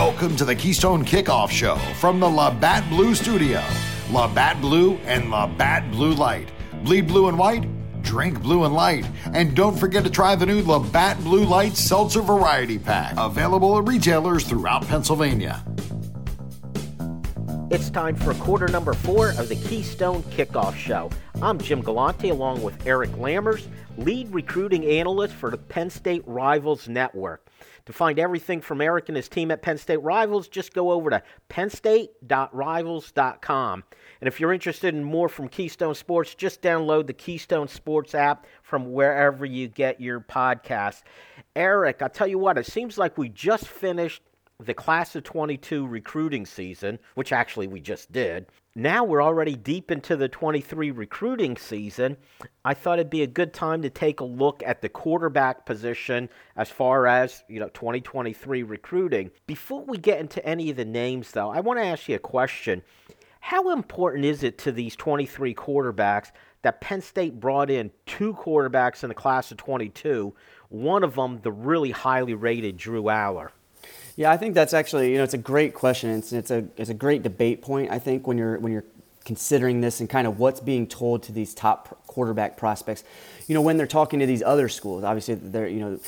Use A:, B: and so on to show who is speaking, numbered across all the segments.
A: Welcome to the Keystone Kickoff Show from the Labatt Blue Studio. Labatt Blue and Labatt Blue Light. Bleed blue and white, drink blue and light. And don't forget to try the new Labatt Blue Light Seltzer Variety Pack, available at retailers throughout Pennsylvania.
B: It's time for quarter number four of the Keystone Kickoff Show. I'm Jim Galante along with Eric Lammers, lead recruiting analyst for the Penn State Rivals Network. To find everything from Eric and his team at Penn State Rivals, just go over to pennstate.rivals.com. And if you're interested in more from Keystone Sports, just download the Keystone Sports app from wherever you get your podcast. Eric, I tell you what, it seems like we just finished the class of 22 recruiting season, which actually we just did. Now we're already deep into the 23 recruiting season. I thought it'd be a good time to take a look at the quarterback position as far as, you know, 2023 recruiting. Before we get into any of the names though, I want to ask you a question. How important is it to these 23 quarterbacks that Penn State brought in two quarterbacks in the class of 22, one of them the really highly rated Drew Allar?
C: Yeah, I think that's actually you know it's a great question. It's it's a it's a great debate point. I think when you're when you're considering this and kind of what's being told to these top quarterback prospects. You know, when they're talking to these other schools, obviously they're you know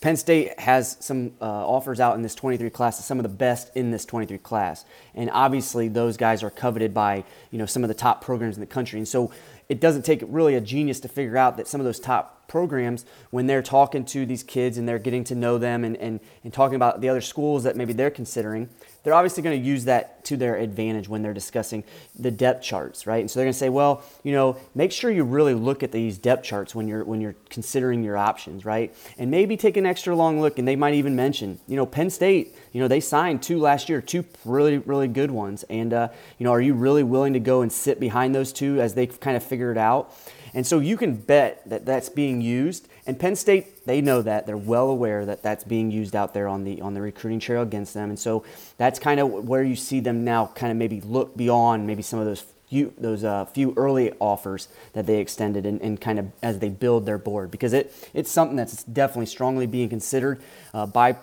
C: Penn State has some uh, offers out in this 23 class, some of the best in this 23 class, and obviously those guys are coveted by you know some of the top programs in the country. And so it doesn't take really a genius to figure out that some of those top programs, when they're talking to these kids and they're getting to know them and, and, and talking about the other schools that maybe they're considering, they're obviously going to use that to their advantage when they're discussing the depth charts, right? And so they're going to say, well, you know, make sure you really look at these depth charts when you're when you're considering your options, right? And maybe take an extra long look. And they might even mention, you know, Penn State, you know, they signed two last year, two really really good ones. And uh, you know, are you really willing to go and sit behind those two as they kind of figure it out? And so you can bet that that's being used. And Penn State, they know that. They're well aware that that's being used out there on the on the recruiting trail against them. And so that's kind of where you see them now kind of maybe look beyond maybe some of those few those uh, few early offers that they extended and, and, kind of as they build their board because it it's something that's definitely strongly being considered uh, by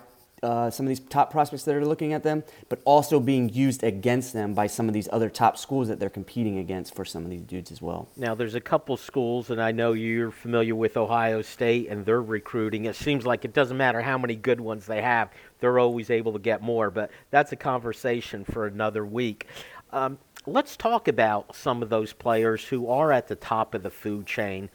C: uh, some of these top prospects that are looking at them, but also being used against them by some of these other top schools that they're competing against for some of these dudes as well.
B: Now, there's a couple schools, and I know you're familiar with Ohio State and their recruiting. It seems like it doesn't matter how many good ones they have, they're always able to get more, but that's a conversation for another week. Um, let's talk about some of those players who are at the top of the food chain,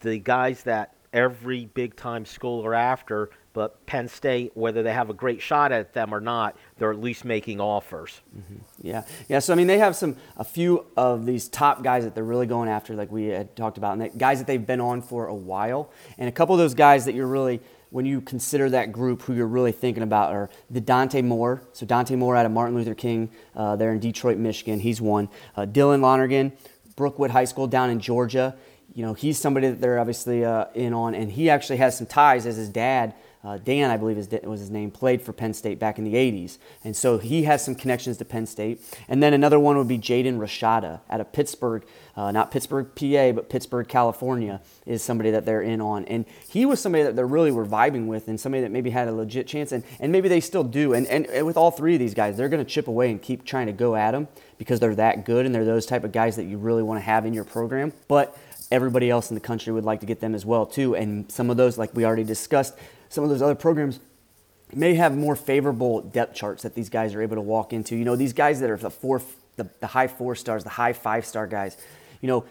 B: the guys that every big time school are after but Penn State, whether they have a great shot at them or not, they're at least making offers.
C: Mm-hmm. Yeah, yeah. So I mean, they have some a few of these top guys that they're really going after, like we had talked about, and that, guys that they've been on for a while, and a couple of those guys that you're really when you consider that group, who you're really thinking about are the Dante Moore. So Dante Moore out of Martin Luther King, uh, there in Detroit, Michigan. He's one. Uh, Dylan Lonergan, Brookwood High School down in Georgia. You know, he's somebody that they're obviously uh, in on, and he actually has some ties as his dad uh, Dan, I believe was his name, played for Penn State back in the 80s. And so he has some connections to Penn State. And then another one would be Jaden Rashada out of Pittsburgh, uh, not Pittsburgh, PA, but Pittsburg, California, is somebody that they're in on. And he was somebody that they really were vibing with and somebody that maybe had a legit chance. And, and maybe they still do. And, and, and with all three of these guys, they're going to chip away and keep trying to go at them because they're that good and they're those type of guys that you really want to have in your program. But everybody else in the country would like to get them as well too and some of those like we already discussed some of those other programs may have more favorable depth charts that these guys are able to walk into. You know, these guys that are the four, the, the high four stars, the high five star guys, you know,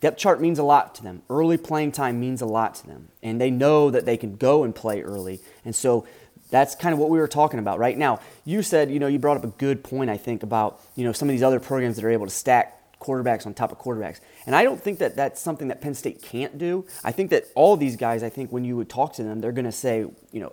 C: depth chart means a lot to them. Early playing time means a lot to them. And they know that they can go and play early. And so that's kind of what we were talking about right now. You said, you know, you brought up a good point, I think, about, you know, some of these other programs that are able to stack quarterbacks on top of quarterbacks. And I don't think that that's something that Penn State can't do. I think that all these guys, I think when you would talk to them, they're going to say, you know,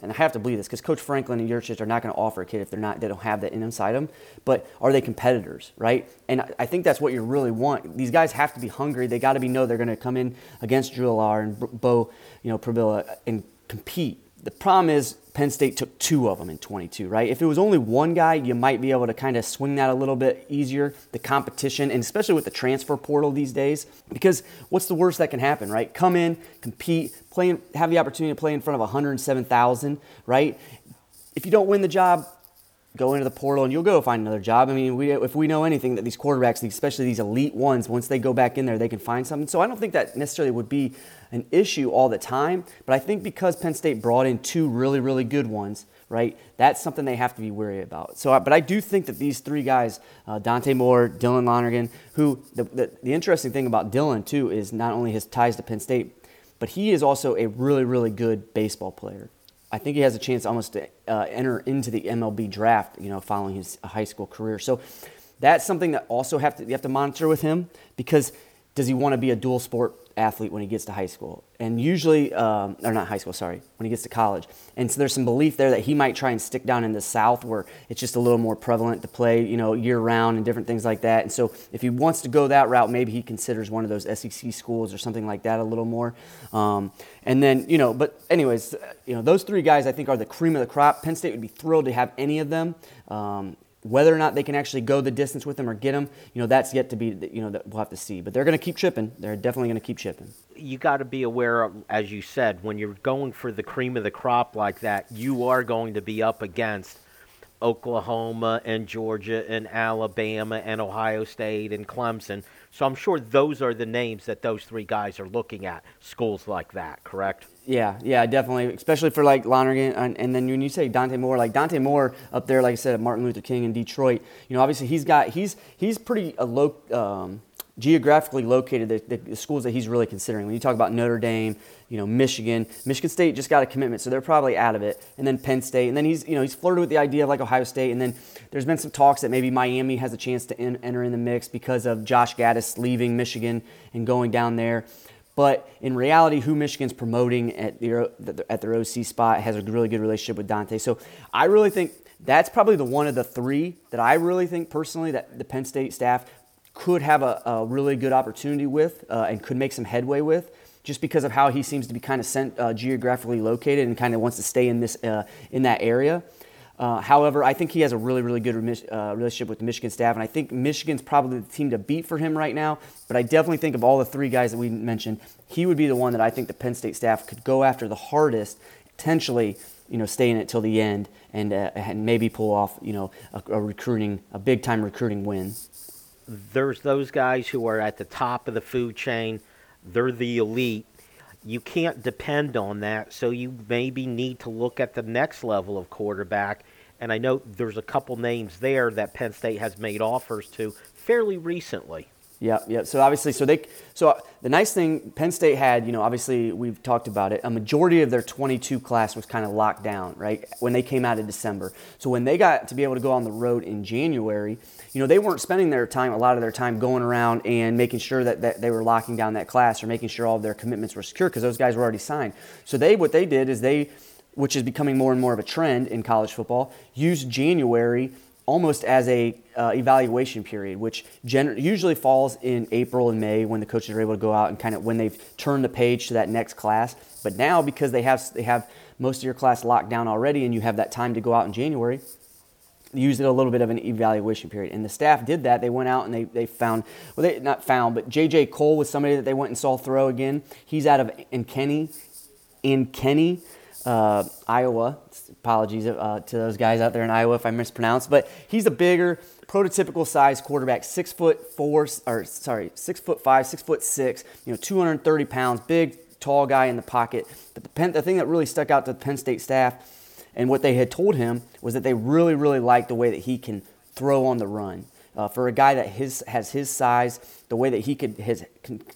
C: and I have to believe this because Coach Franklin and Yurcich are not going to offer a kid if they're not, they don't have that inside them. But are they competitors, right? And I think that's what you really want. These guys have to be hungry. They got to be know they're going to come in against Drew Allar and Beau, you know, Pribula and compete the problem is Penn State took two of them in 22, right? If it was only one guy, you might be able to kind of swing that a little bit easier, the competition, and especially with the transfer portal these days. Because what's the worst that can happen, right? Come in, compete, play, have the opportunity to play in front of 107,000, right? If you don't win the job, go into the portal and you'll go find another job. I mean, we, if we know anything that these quarterbacks, especially these elite ones, once they go back in there, they can find something. So I don't think that necessarily would be an issue all the time. But I think because Penn State brought in two really, really good ones, right? That's something they have to be wary about. So, but I do think that these three guys, uh, Dante Moore, Dylan Lonergan, who the, the, the interesting thing about Dylan too is not only his ties to Penn State, but he is also a really, really good baseball player. I think he has a chance almost to uh, enter into the MLB draft, you know, following his high school career. So that's something that also have to, you have to monitor with him because does he want to be a dual sport athlete when he gets to high school. And usually, um, or not high school, sorry, when he gets to college. And so there's some belief there that he might try and stick down in the South where it's just a little more prevalent to play, you know, year round and different things like that. And so if he wants to go that route, maybe he considers one of those SEC schools or something like that a little more. Um, and then, you know, but anyways, you know, those three guys I think are the cream of the crop. Penn State would be thrilled to have any of them. Um, whether or not they can actually go the distance with him or get him, you know, that's yet to be, you know, that we'll have to see. But they're going to keep chipping. They're definitely going to keep chipping.
B: You got to be aware, of, as you said, when you're going for the cream of the crop like that, you are going to be up against Oklahoma and Georgia and Alabama and Ohio State and Clemson. So I'm sure those are the names that those three guys are looking at, schools like that, correct?
C: Yeah, yeah, definitely. Especially for like Lonergan, and, and, then when you say Dante Moore, like Dante Moore up there, like I said, Martin Luther King in Detroit. You know, obviously he's got he's he's pretty a low, um, geographically located. The, the, the, schools that he's really considering. When you talk about Notre Dame, you know, Michigan, Michigan State just got a commitment, so they're probably out of it. And then Penn State, and then he's you know he's flirted with the idea of like Ohio State, and then there's been some talks that maybe Miami has a chance to in, enter in the mix because of Josh Gattis leaving Michigan and going down there. But in reality, who Michigan's promoting at their, at their OC spot has a really good relationship with Dante. So I really think that's probably the one of the three that I really think personally that the Penn State staff could have a, a really good opportunity with uh, and could make some headway with just because of how he seems to be kind of sent, uh, geographically located and kind of wants to stay in this uh, in that area. Uh, however, I think he has a really, really good uh, relationship with the Michigan staff, and I think Michigan's probably the team to beat for him right now. But I definitely think of all the three guys that we mentioned, he would be the one that I think the Penn State staff could go after the hardest, potentially, you know, stay in it till the end and, uh, and maybe pull off, you know, a, a recruiting, a big time recruiting win.
B: There's those guys who are at the top of the food chain. They're the elite you can't depend on that. So you maybe need to look at the next level of quarterback and I know there's a couple names there that Penn State has made offers to fairly recently.
C: Yeah, yeah. So obviously, so they, so uh, the nice thing Penn State had, you know, obviously we've talked about it. A majority of their 22 class was kind of locked down, right, when they came out in December. So when they got to be able to go on the road in January, you know, they weren't spending their time, a lot of their time, going around and making sure that, that they were locking down that class or making sure all of their commitments were secure because those guys were already signed. So they, what they did is they which is becoming more and more of a trend in college football, use January almost as a uh, evaluation period, which gen- usually falls in April and May when the coaches are able to go out and kind of when they've turned the page to that next class. But now because they have they have most of your class locked down already, and you have that time to go out in January, use it a little bit of an evaluation period. And the staff did that. They went out and they, they found, well, they not found, but J.J. Kohl was somebody that they went and saw throw again. He's out of Kenny, in Kenny uh, Iowa. Apologies uh, to those guys out there in Iowa if I mispronounced, but he's a bigger, prototypical size quarterback, six foot four, or sorry, six foot five, six foot six, you know, 230 pounds, big, tall guy in the pocket. But the, Penn, the thing that really stuck out to the Penn State staff and what they had told him was that they really, really liked the way that he can throw on the run. Uh, for a guy that his, has his size, the way that he could his,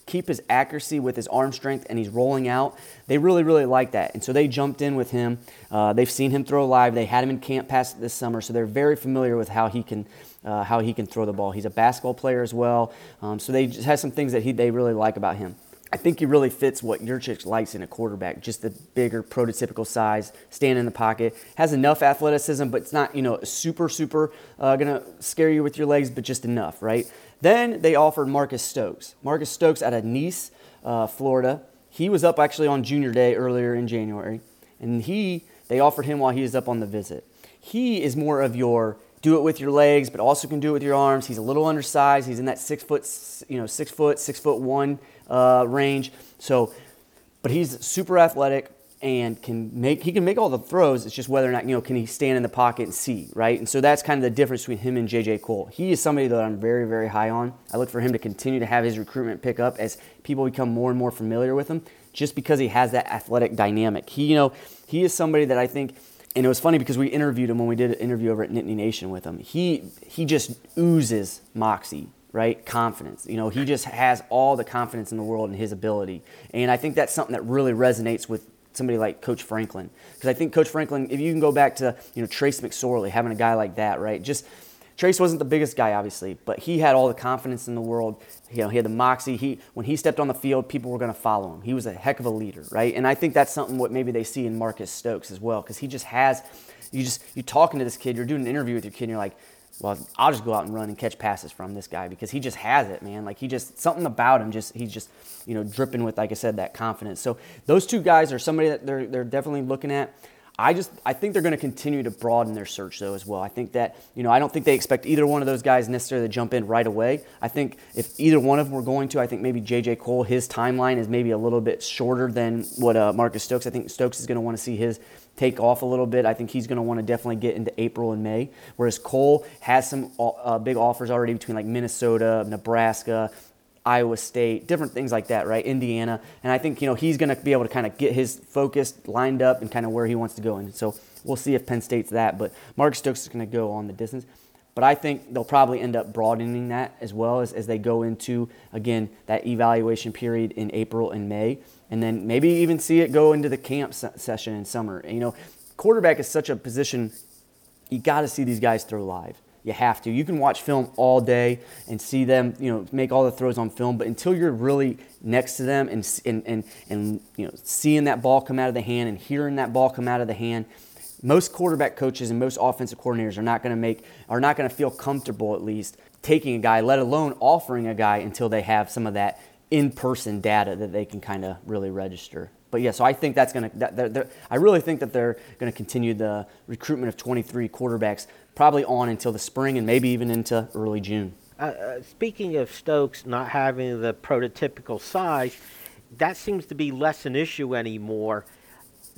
C: keep his accuracy with his arm strength and he's rolling out, they really, really like that. And so they jumped in with him. Uh, they've seen him throw live. They had him in camp pass this summer, so they're very familiar with how he can uh, how he can throw the ball. He's a basketball player as well, um, so they just have some things that he, they really like about him. I think he really fits what Yurcich likes in a quarterback. Just the bigger, prototypical size, stand in the pocket, has enough athleticism, but it's not you know super super uh, gonna scare you with your legs, but just enough, right? Then they offered Marcus Stokes. Marcus Stokes out of Nice, uh, Florida. He was up actually on Junior Day earlier in January, and he they offered him while he was up on the visit. He is more of your do it with your legs, but also can do it with your arms. He's a little undersized. He's in that six foot, you know, six foot, six foot one uh, range. So, but he's super athletic, and can make he can make all the throws. It's just whether or not you know can he stand in the pocket and see right. And so that's kind of the difference between him and JJ Kohl. He is somebody that I'm very very high on. I look for him to continue to have his recruitment pick up as people become more and more familiar with him, just because he has that athletic dynamic. He you know he is somebody that I think. And it was funny because we interviewed him when we did an interview over at Nittany Nation with him. He he just oozes moxie right? Confidence. You know, he just has all the confidence in the world in his ability. And I think that's something that really resonates with somebody like Coach Franklin. Because I think Coach Franklin, if you can go back to, you know, Trace McSorley, having a guy like that, right? Just Trace wasn't the biggest guy, obviously, but he had all the confidence in the world. You know, he had the moxie. He, when he stepped on the field, people were going to follow him. He was a heck of a leader, right? And I think that's something what maybe they see in Marcus Stokes as well, because he just has. You just you're talking to this kid, you're doing an interview with your kid, and you're like, well, I'll just go out and run and catch passes from this guy because he just has it, man. Like he just something about him, just he's just you know dripping with, like I said, that confidence. So those two guys are somebody that they're they're definitely looking at. I just I think they're going to continue to broaden their search though as well. I think that you know I don't think they expect either one of those guys necessarily to jump in right away. I think if either one of them were going to, I think maybe J.J. Kohl his timeline is maybe a little bit shorter than what uh, Marcus Stokes. I think Stokes is going to want to see his take off a little bit. I think he's going to want to definitely get into April and May. Whereas Kohl has some uh, big offers already between like Minnesota, Nebraska, Iowa State, different things like that, right? Indiana. And I think, you know, he's going to be able to kind of get his focus lined up and kind of where he wants to go. And so we'll see if Penn State's that. But Mark Stokes is going to go on the distance. But I think they'll probably end up broadening that as well as, as they go into, again, that evaluation period in April and May and then maybe even see it go into the camp session in summer. And, you know, quarterback is such a position you got to see these guys throw live. You have to. You can watch film all day and see them, you know, make all the throws on film, but until you're really next to them and and and, and you know, seeing that ball come out of the hand and hearing that ball come out of the hand, most quarterback coaches and most offensive coordinators are not going to make are not going to feel comfortable at least taking a guy, let alone offering a guy until they have some of that in-person data that they can kind of really register. But yeah, so I think that's going to. I really think that they're going to continue the recruitment of 23 quarterbacks probably on until the spring and maybe even into early June.
B: Uh, uh, speaking of Stokes not having the prototypical size, that seems to be less an issue anymore.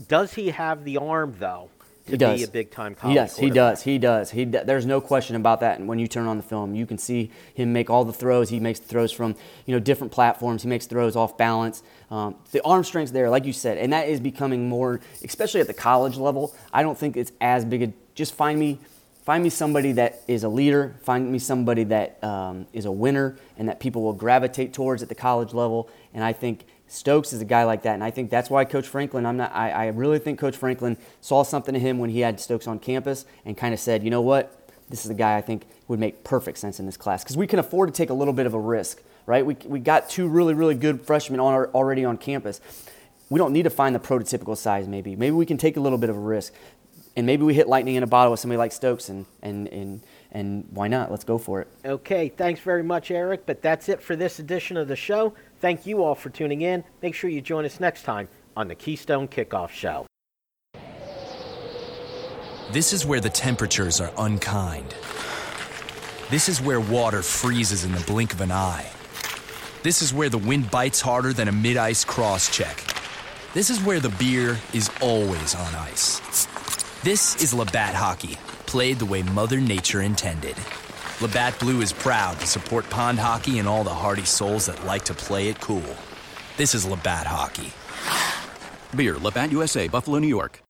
B: Does he have the arm though? To
C: he does.
B: be a big time college.
C: Yes, he does. He does. He there's no question about that. And when you turn on the film, you can see him make all the throws. He makes the throws from you know different platforms. He makes throws off balance. Um, the arm strength's there, like you said, and that is becoming more, especially at the college level. I don't think it's as big a. Just find me. Find me somebody that is a leader. Find me somebody that um, is a winner and that people will gravitate towards at the college level. And I think Stokes is a guy like that, and I think that's why Coach Franklin. I'm not. I, I really think Coach Franklin saw something in him when he had Stokes on campus, and kind of said, you know what, this is the guy I think would make perfect sense in this class because we can afford to take a little bit of a risk, right? We we got two really really good freshmen on our, already on campus. We don't need to find the prototypical size. Maybe maybe we can take a little bit of a risk, and maybe we hit lightning in a bottle with somebody like Stokes, and and and and why not? Let's go for it.
B: Okay, thanks very much, Eric. But that's it for this edition of the show. Thank you all for tuning in. Make sure you join us next time on the Keystone Kickoff Show.
D: This is where the temperatures are unkind. This is where water freezes in the blink of an eye. This is where the wind bites harder than a mid ice cross check. This is where the beer is always on ice. This is Labatt Hockey, played the way Mother Nature intended. Labatt Blue is proud to support pond hockey and all the hardy souls that like to play it cool. This is Labatt Hockey.
E: Beer, Labatt USA, Buffalo, New York.